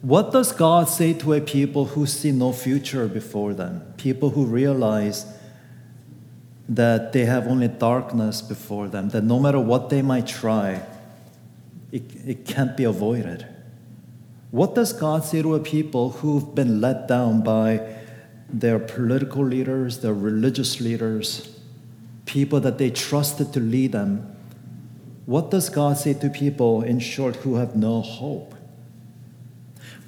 What does God say to a people who see no future before them? People who realize that they have only darkness before them, that no matter what they might try, it, it can't be avoided. What does God say to a people who've been let down by their political leaders, their religious leaders, people that they trusted to lead them? What does God say to people, in short, who have no hope?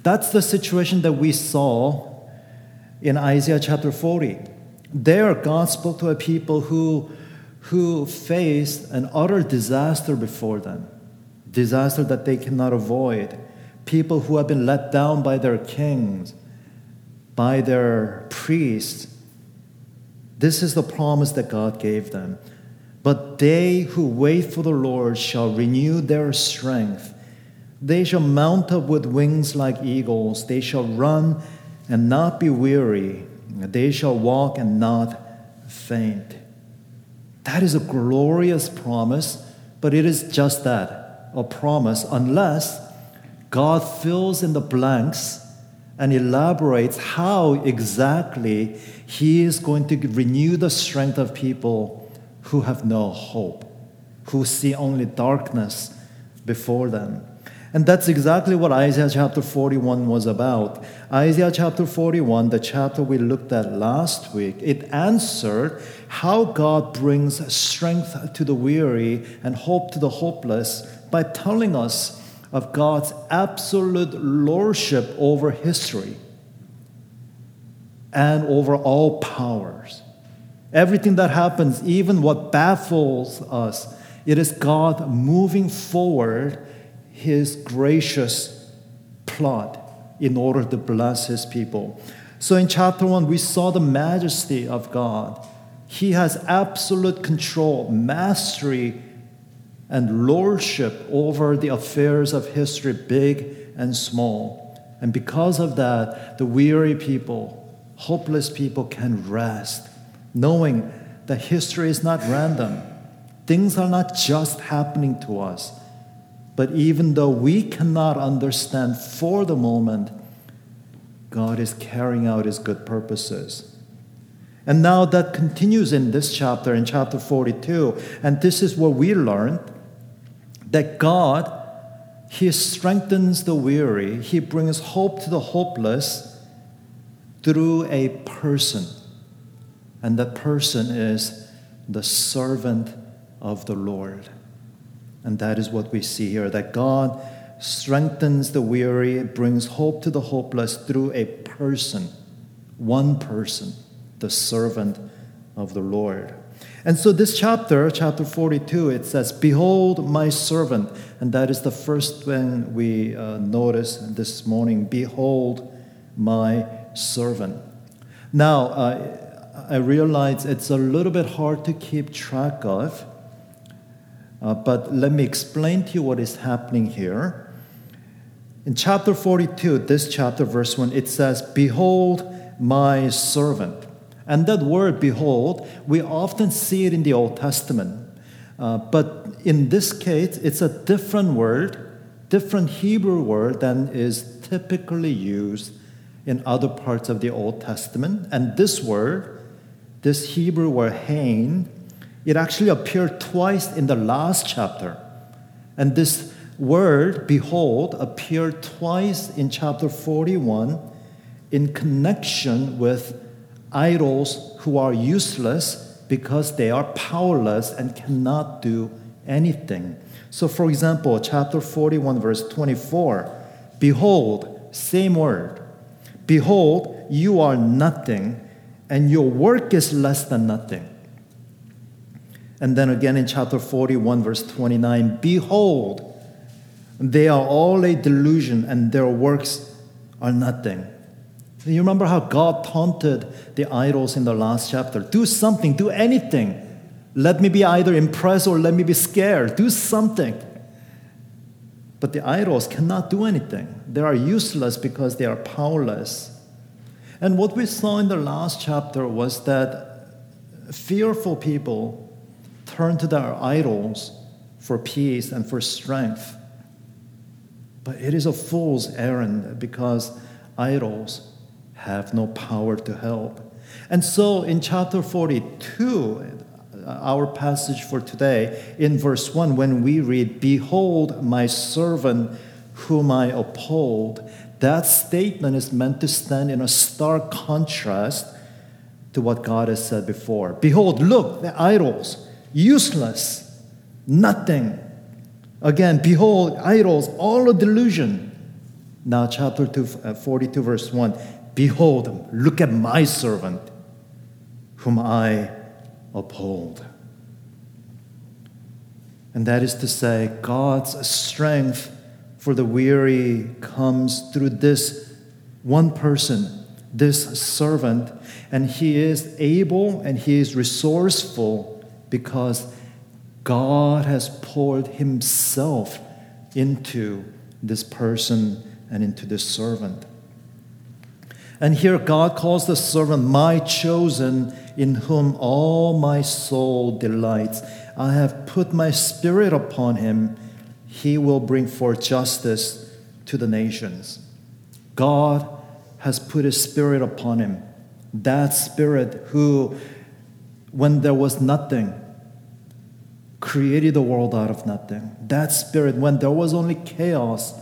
That's the situation that we saw in Isaiah chapter 40. There, God spoke to a people who, who faced an utter disaster before them, disaster that they cannot avoid. People who have been let down by their kings, by their priests. This is the promise that God gave them. But they who wait for the Lord shall renew their strength. They shall mount up with wings like eagles. They shall run and not be weary. They shall walk and not faint. That is a glorious promise, but it is just that a promise, unless God fills in the blanks and elaborates how exactly He is going to renew the strength of people who have no hope, who see only darkness before them. And that's exactly what Isaiah chapter 41 was about. Isaiah chapter 41, the chapter we looked at last week, it answered how God brings strength to the weary and hope to the hopeless by telling us of God's absolute lordship over history and over all powers. Everything that happens, even what baffles us, it is God moving forward his gracious plot in order to bless his people. So in chapter 1, we saw the majesty of God. He has absolute control, mastery, and lordship over the affairs of history, big and small. And because of that, the weary people, hopeless people can rest, knowing that history is not random. Things are not just happening to us. But even though we cannot understand for the moment, God is carrying out his good purposes. And now that continues in this chapter, in chapter 42. And this is what we learned that God, He strengthens the weary, He brings hope to the hopeless through a person. And that person is the servant of the Lord. And that is what we see here that God strengthens the weary, brings hope to the hopeless through a person, one person, the servant of the Lord. And so, this chapter, chapter 42, it says, Behold my servant. And that is the first thing we uh, notice this morning. Behold my servant. Now, uh, I realize it's a little bit hard to keep track of uh, but let me explain to you what is happening here. In chapter 42, this chapter, verse 1, it says, Behold my servant. And that word, behold, we often see it in the Old Testament. Uh, but in this case, it's a different word, different Hebrew word than is typically used in other parts of the Old Testament. And this word, this Hebrew word, hain, it actually appeared twice in the last chapter. And this word, behold, appeared twice in chapter 41 in connection with idols who are useless because they are powerless and cannot do anything. So, for example, chapter 41, verse 24 Behold, same word. Behold, you are nothing, and your work is less than nothing. And then again in chapter 41, verse 29 Behold, they are all a delusion, and their works are nothing. You remember how God taunted the idols in the last chapter? Do something, do anything. Let me be either impressed or let me be scared. Do something. But the idols cannot do anything. They are useless because they are powerless. And what we saw in the last chapter was that fearful people turn to their idols for peace and for strength. But it is a fool's errand because idols have no power to help. And so in chapter 42, our passage for today, in verse 1, when we read, Behold, my servant whom I uphold, that statement is meant to stand in a stark contrast to what God has said before. Behold, look, the idols, useless, nothing. Again, behold, idols, all a delusion. Now, chapter 2, uh, 42, verse 1 Behold, look at my servant, whom I uphold. And that is to say, God's strength for the weary comes through this one person, this servant, and he is able and he is resourceful because God has poured himself into this person and into this servant. And here God calls the servant my chosen, in whom all my soul delights. I have put my spirit upon him. He will bring forth justice to the nations. God has put his spirit upon him. That spirit who, when there was nothing, created the world out of nothing. That spirit, when there was only chaos,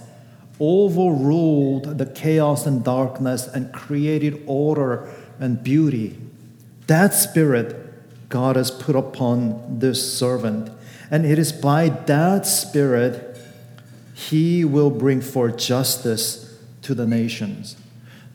overruled the chaos and darkness and created order and beauty. That spirit God has put upon this servant. And it is by that spirit he will bring forth justice to the nations.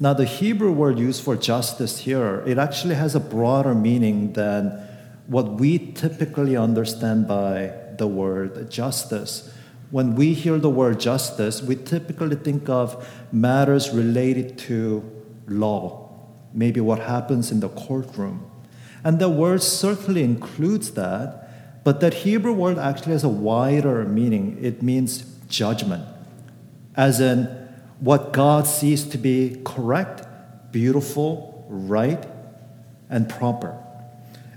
Now, the Hebrew word used for justice here, it actually has a broader meaning than what we typically understand by the word justice. When we hear the word justice, we typically think of matters related to law, maybe what happens in the courtroom. And the word certainly includes that, but that Hebrew word actually has a wider meaning. It means judgment, as in what God sees to be correct, beautiful, right, and proper.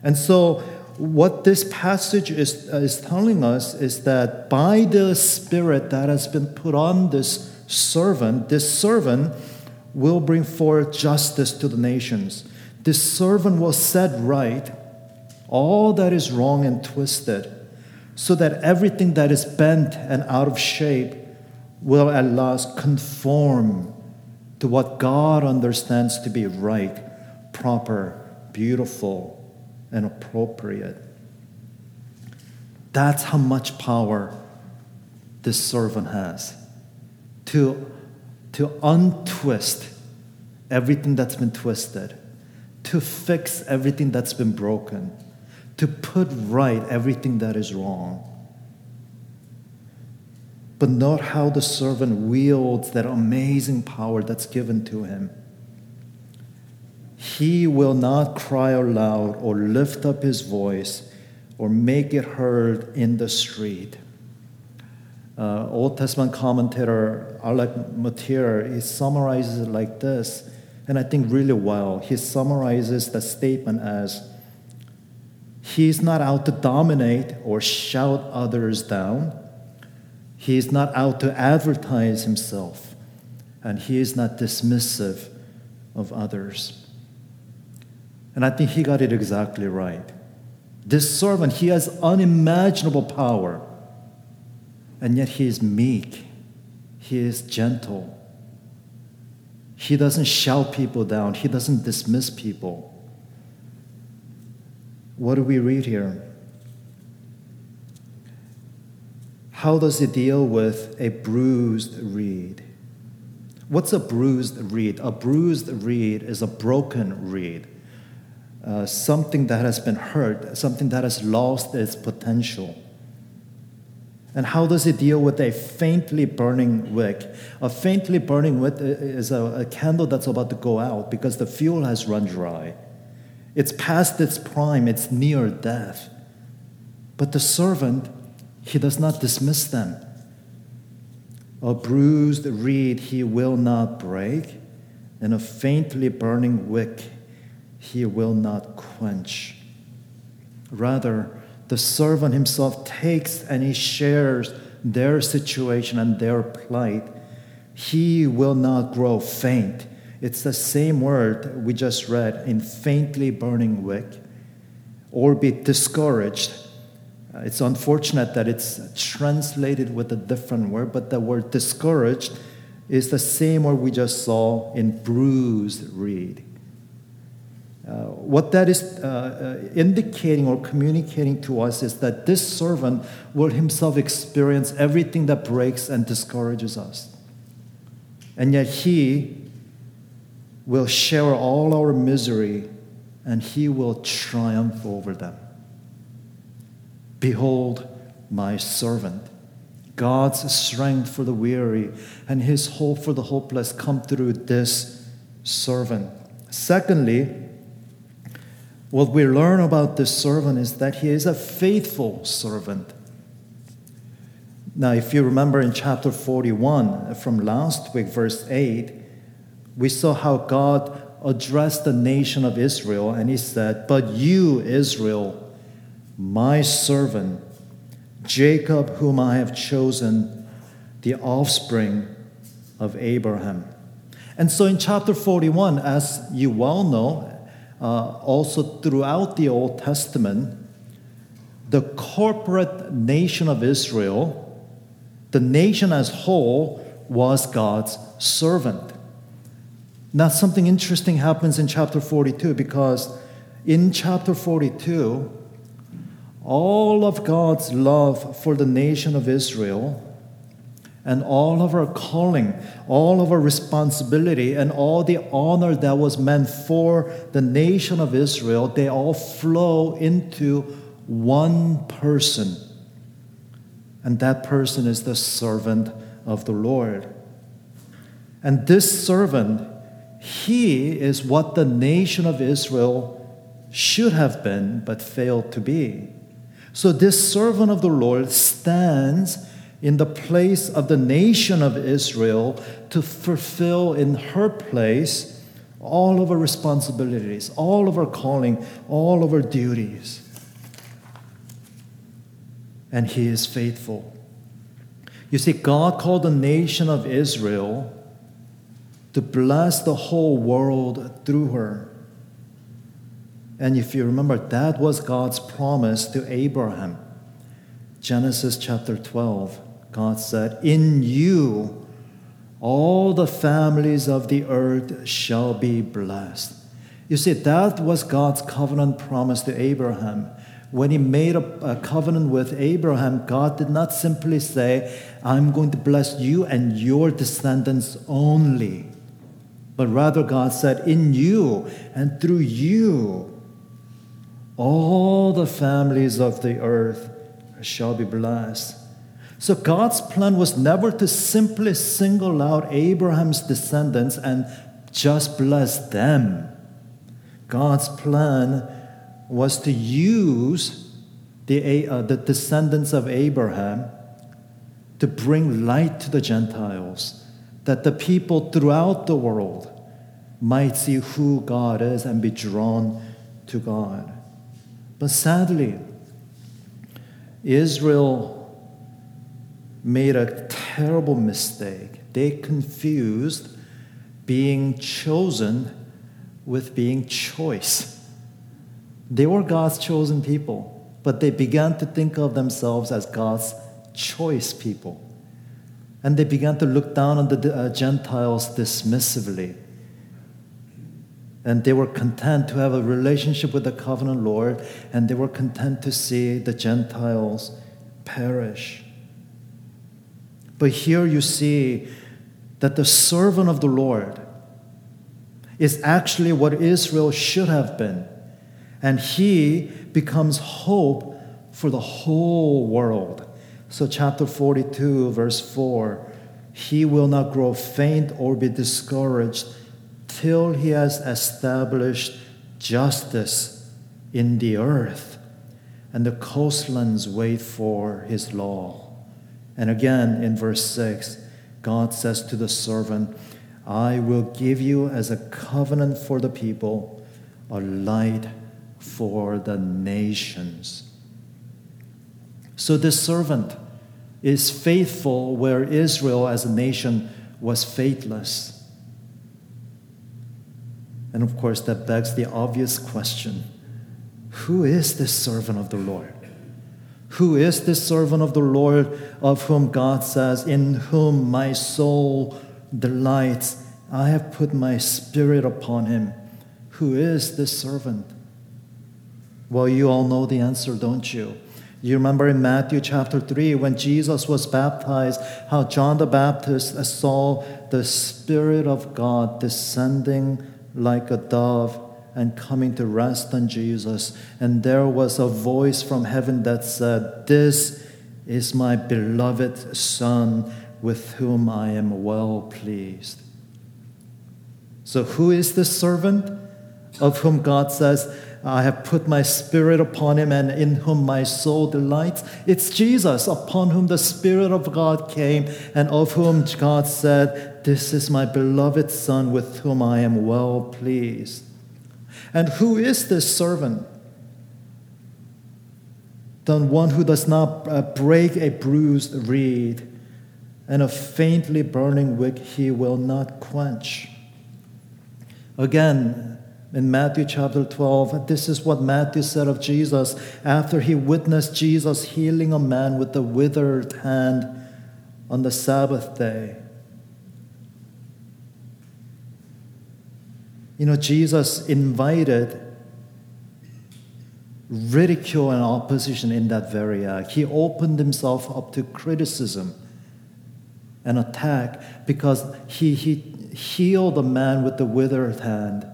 And so what this passage is, uh, is telling us is that by the Spirit that has been put on this servant, this servant will bring forth justice to the nations. This servant will set right all that is wrong and twisted, so that everything that is bent and out of shape will at last conform to what God understands to be right, proper, beautiful, and appropriate. That's how much power this servant has to, to untwist everything that's been twisted, to fix everything that's been broken, to put right everything that is wrong. But note how the servant wields that amazing power that's given to him. He will not cry aloud or lift up his voice or make it heard in the street. Uh, Old Testament commentator Alec Motyer he summarizes it like this, and I think really well. He summarizes the statement as He's not out to dominate or shout others down. He is not out to advertise himself, and he is not dismissive of others. And I think he got it exactly right. This servant, he has unimaginable power, and yet he is meek, he is gentle. He doesn't shout people down, he doesn't dismiss people. What do we read here? How does he deal with a bruised reed? What's a bruised reed? A bruised reed is a broken reed. Uh, something that has been hurt, something that has lost its potential. And how does it deal with a faintly burning wick? A faintly burning wick is a, a candle that's about to go out because the fuel has run dry. It's past its prime, it's near death. But the servant, he does not dismiss them. A bruised reed he will not break, and a faintly burning wick he will not quench. Rather, the servant himself takes and he shares their situation and their plight he will not grow faint. It's the same word we just read in faintly burning wick, or be discouraged. Uh, it's unfortunate that it's translated with a different word, but the word discouraged is the same word we just saw in bruised reed. Uh, what that is uh, uh, indicating or communicating to us is that this servant will himself experience everything that breaks and discourages us. And yet he will share all our misery and he will triumph over them. Behold, my servant. God's strength for the weary and his hope for the hopeless come through this servant. Secondly, what we learn about this servant is that he is a faithful servant. Now, if you remember in chapter 41 uh, from last week, verse 8, we saw how God addressed the nation of Israel and he said, But you, Israel, my servant, Jacob, whom I have chosen, the offspring of Abraham. And so in chapter 41, as you well know, uh, also throughout the Old Testament, the corporate nation of Israel, the nation as whole, was God's servant. Now, something interesting happens in chapter 42 because in chapter 42, all of God's love for the nation of Israel and all of our calling, all of our responsibility, and all the honor that was meant for the nation of Israel, they all flow into one person. And that person is the servant of the Lord. And this servant, he is what the nation of Israel should have been, but failed to be. So, this servant of the Lord stands in the place of the nation of Israel to fulfill in her place all of our responsibilities, all of our calling, all of our duties. And he is faithful. You see, God called the nation of Israel to bless the whole world through her. And if you remember, that was God's promise to Abraham. Genesis chapter 12. God said, In you all the families of the earth shall be blessed. You see, that was God's covenant promise to Abraham. When he made a, a, covenant with Abraham, God did not simply say, I'm going to bless you and your descendants only. But rather, God said, In you and through you, all the families of the earth shall be blessed. So God's plan was never to simply single out Abraham's descendants and just bless them. God's plan was to use the, uh, the descendants of Abraham to bring light to the Gentiles, that the people throughout the world might see who God is and be drawn to God. But sadly, Israel made a terrible mistake. They confused being chosen with being choice. They were God's chosen people, but they began to think of themselves as God's choice people. And they began to look down on the uh, Gentiles dismissively. And they were content to have a relationship with the covenant Lord, and they were content to see the Gentiles perish. But here you see that the servant of the Lord is actually what Israel should have been. And he becomes hope for the whole world. So, chapter 42, verse 4 He will not grow faint or be discouraged till he has established justice in the earth, and the coastlands wait for his law. And again in verse 6, God says to the servant, I will give you as a covenant for the people, a light for the nations. So this servant is faithful where Israel as a nation was faithless. And of course, that begs the obvious question who is this servant of the Lord? Who is this servant of the Lord of whom God says, In whom my soul delights? I have put my spirit upon him. Who is this servant? Well, you all know the answer, don't you? You remember in Matthew chapter 3 when Jesus was baptized, how John the Baptist uh, saw the Spirit of God descending like a dove and coming to rest on Jesus. And there was a voice from heaven that said, This is my beloved Son with whom I am well pleased. So, who is this servant of whom God says, I have put my spirit upon him and in whom my soul delights? It's Jesus, upon whom the Spirit of God came and of whom God said, This is my beloved Son with whom I am well pleased. And who is this servant? The one who does not uh, break a bruised reed and a faintly burning wick he will not quench. Again, in Matthew chapter 12, this is what Matthew said of Jesus after he witnessed Jesus healing a man with a withered hand on the Sabbath day. You know, Jesus invited ridicule and opposition in that very act. He opened himself up to criticism and attack because he, he healed a man with the withered hand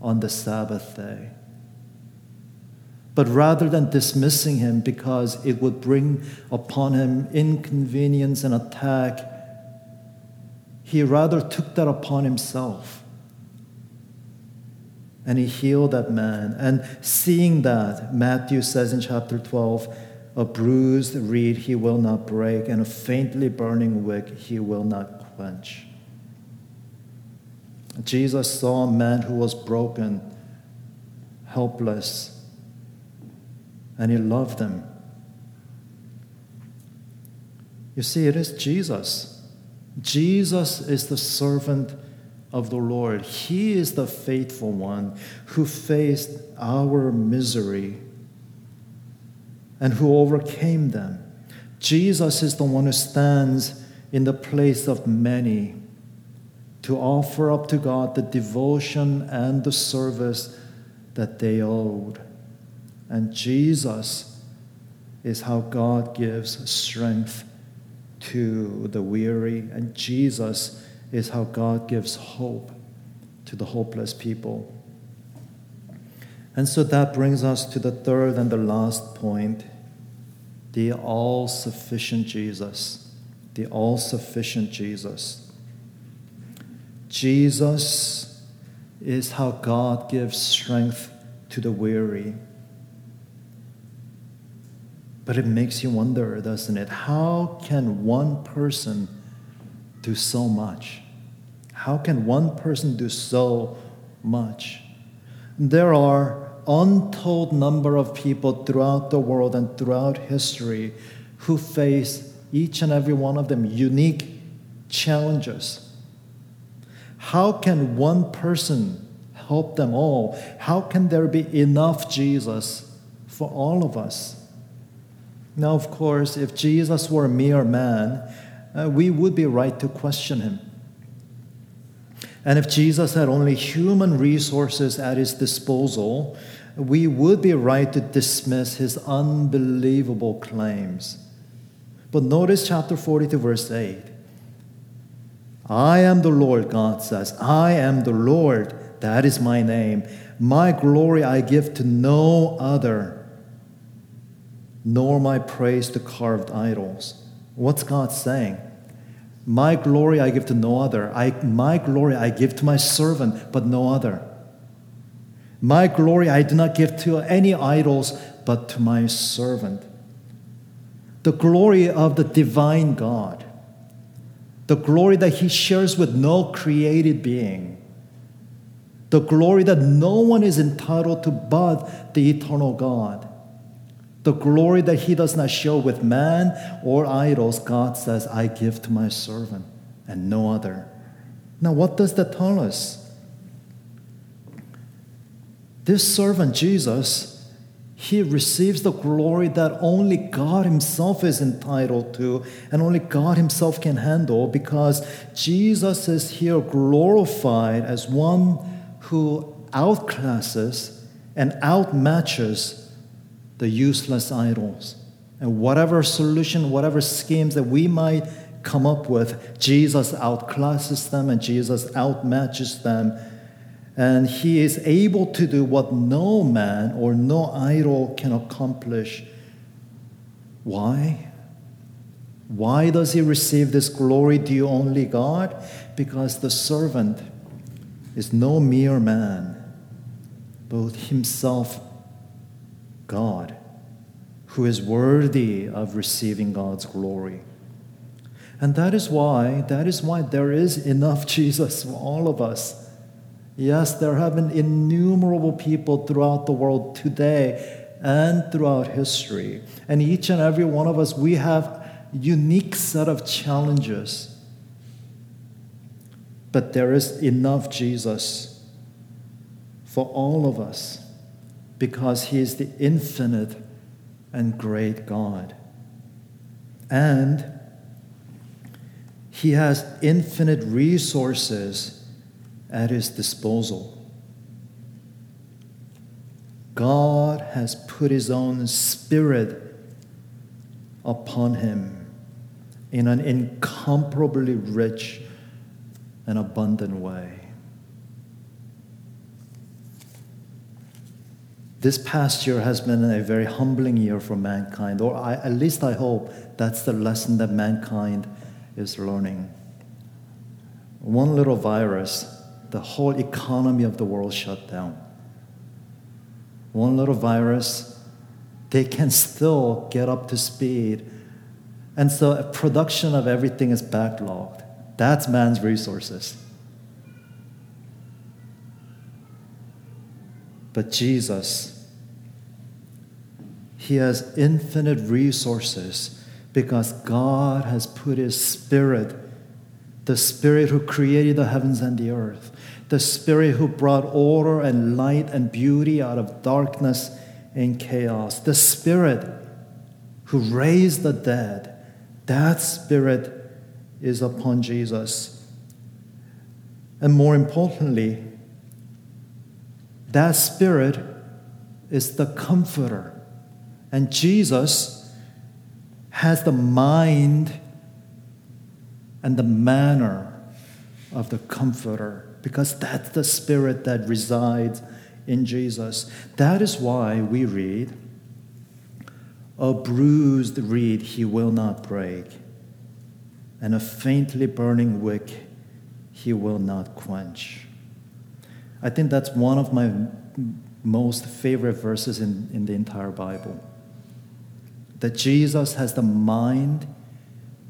on the Sabbath day. But rather than dismissing him because it would bring upon him inconvenience and attack, he rather took that upon himself and he healed that man. And seeing that, Matthew says in chapter 12, a bruised reed he will not break, and a faintly burning wick he will not quench. Jesus saw a man who was broken, helpless, and he loved him. You see, it is Jesus. Jesus is the servant of the Lord. He is the faithful one who faced our misery and who overcame them. Jesus is the one who stands in the place of many to offer up to God the devotion and the service that they owed. And Jesus is how God gives strength to the weary, and Jesus is how God gives hope to the hopeless people. And so that brings us to the third and the last point the all sufficient Jesus. The all sufficient Jesus. Jesus is how God gives strength to the weary. But it makes you wonder, doesn't it? How can one person do so much? How can one person do so much? There are untold number of people throughout the world and throughout history who face each and every one of them unique challenges. How can one person help them all? How can there be enough Jesus for all of us? Now, of course, if Jesus were a mere man, uh, we would be right to question him. And if Jesus had only human resources at his disposal, we would be right to dismiss his unbelievable claims. But notice chapter 42, verse 8. I am the Lord, God says. I am the Lord. That is my name. My glory I give to no other, nor my praise to carved idols. What's God saying? My glory I give to no other. I, my glory I give to my servant, but no other. My glory I do not give to any idols, but to my servant. The glory of the divine God, the glory that he shares with no created being, the glory that no one is entitled to but the eternal God. The glory that he does not show with man or idols, God says, I give to my servant. and no other. Now, what does that tell us? This servant, Jesus, he receives the glory that only God Himself is entitled to and only God Himself can handle because Jesus is here glorified as one who outclasses and outmatches the useless idols. And whatever solution, whatever schemes that we might come up with, Jesus outclasses them and Jesus outmatches them. And he is able to do what no man or no idol can accomplish. Why? Why does he receive this glory due only God? Because the servant is no mere man, but himself God, who is worthy of receiving God's glory. And that is why, that is why there is enough Jesus for all of us. Yes, there have been innumerable people throughout the world today and throughout history. And each and every one of us, we have unique set of challenges. But there is enough Jesus for all of us because he is the infinite and great God. And he has infinite resources at his disposal. God has put his own spirit upon him in an incomparably rich and abundant way. This past year has been a very humbling year for mankind, or I, at least I hope that's the lesson that mankind is learning. One little virus, the whole economy of the world shut down. One little virus, they can still get up to speed. And so production of everything is backlogged. That's man's resources. But Jesus, He has infinite resources because God has put His Spirit, the Spirit who created the heavens and the earth, the Spirit who brought order and light and beauty out of darkness and chaos, the Spirit who raised the dead. That Spirit is upon Jesus. And more importantly, that Spirit is the comforter. And Jesus has the mind and the manner of the comforter because that's the Spirit that resides in Jesus. That is why we read, A bruised reed he will not break, and a faintly burning wick he will not quench. I think that's one of my most favorite verses in, in the entire Bible. That Jesus has the mind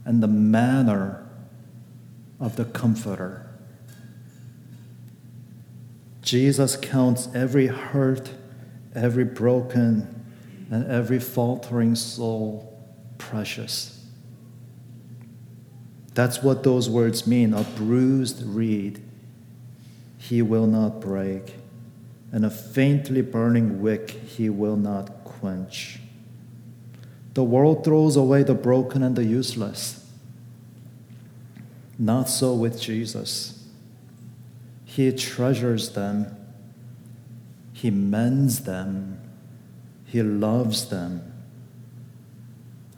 and the manner of the Comforter. Jesus counts every hurt, every broken, and every faltering soul precious. That's what those words mean a bruised reed he will not break, and a faintly burning wick he will not quench. The world throws away the broken and the useless. Not so with Jesus. He treasures them, He mends them, He loves them.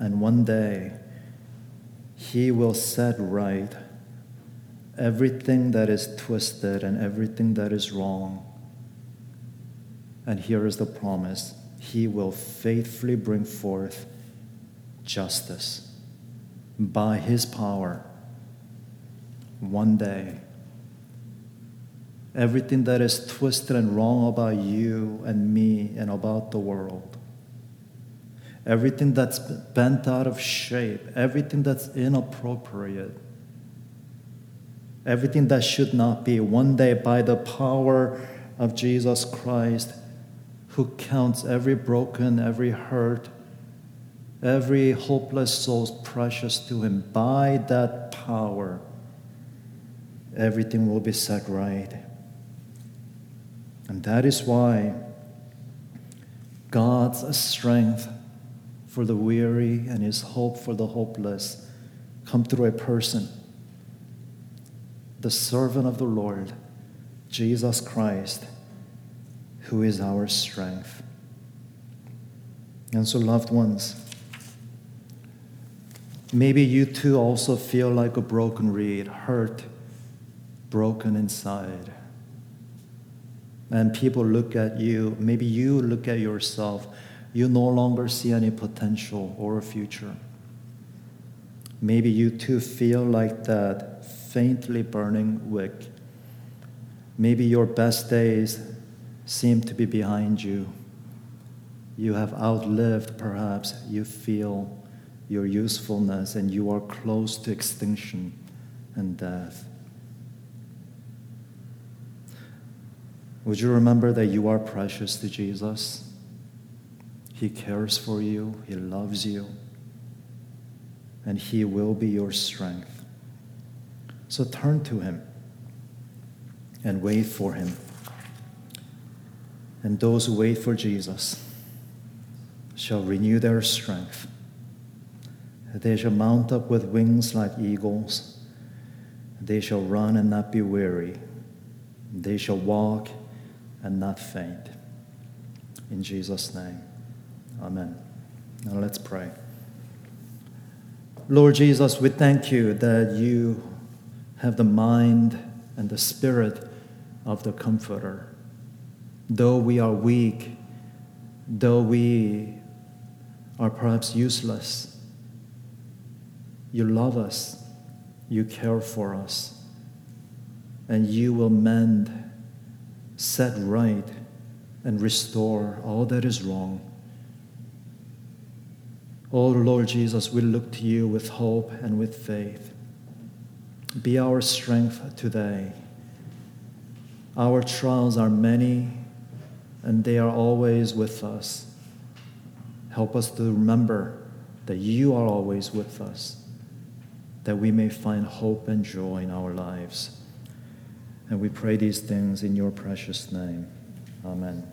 And one day, He will set right everything that is twisted and everything that is wrong. And here is the promise He will faithfully bring forth justice by His power. One day, everything that is twisted and wrong about you and me and about the world, everything that's bent out of shape, everything that's inappropriate everything that should not be, one day by the power of Jesus Christ, who counts every broken, every hurt, every hopeless soul precious to him, by that power, everything will be set right. And that is why God's strength for the weary and his hope for the hopeless come through a person, the servant of the Lord, Jesus Christ, who is our strength. And so, loved ones, maybe you too also feel like a broken reed, hurt, broken inside. And people look at you, maybe you look at yourself, you no longer see any potential or a future. Maybe you too feel like that faintly burning wick. Maybe your best days seem to be behind you. You have outlived, perhaps, you feel your usefulness and you are close to extinction and death. Would you remember that you are precious to Jesus? He cares for you, He loves you, and He will be your strength. So turn to Him and wait for Him. And those who wait for Jesus shall renew their strength. They shall mount up with wings like eagles. They shall run and not be weary. They shall walk and not faint. In Jesus' name, amen. Now let's pray. Lord Jesus, we thank you that you have the mind and the spirit of the Comforter. Though we are weak, though we are perhaps useless, you love us, you care for us, and you will mend set right, and restore all that is wrong. Oh Lord Jesus, we look to you with hope and with faith. Be our strength today. Our trials are many and they are always with us. Help us to remember that you are always with us, that we may find hope and joy in our lives. And we pray these things in your precious name. Amen.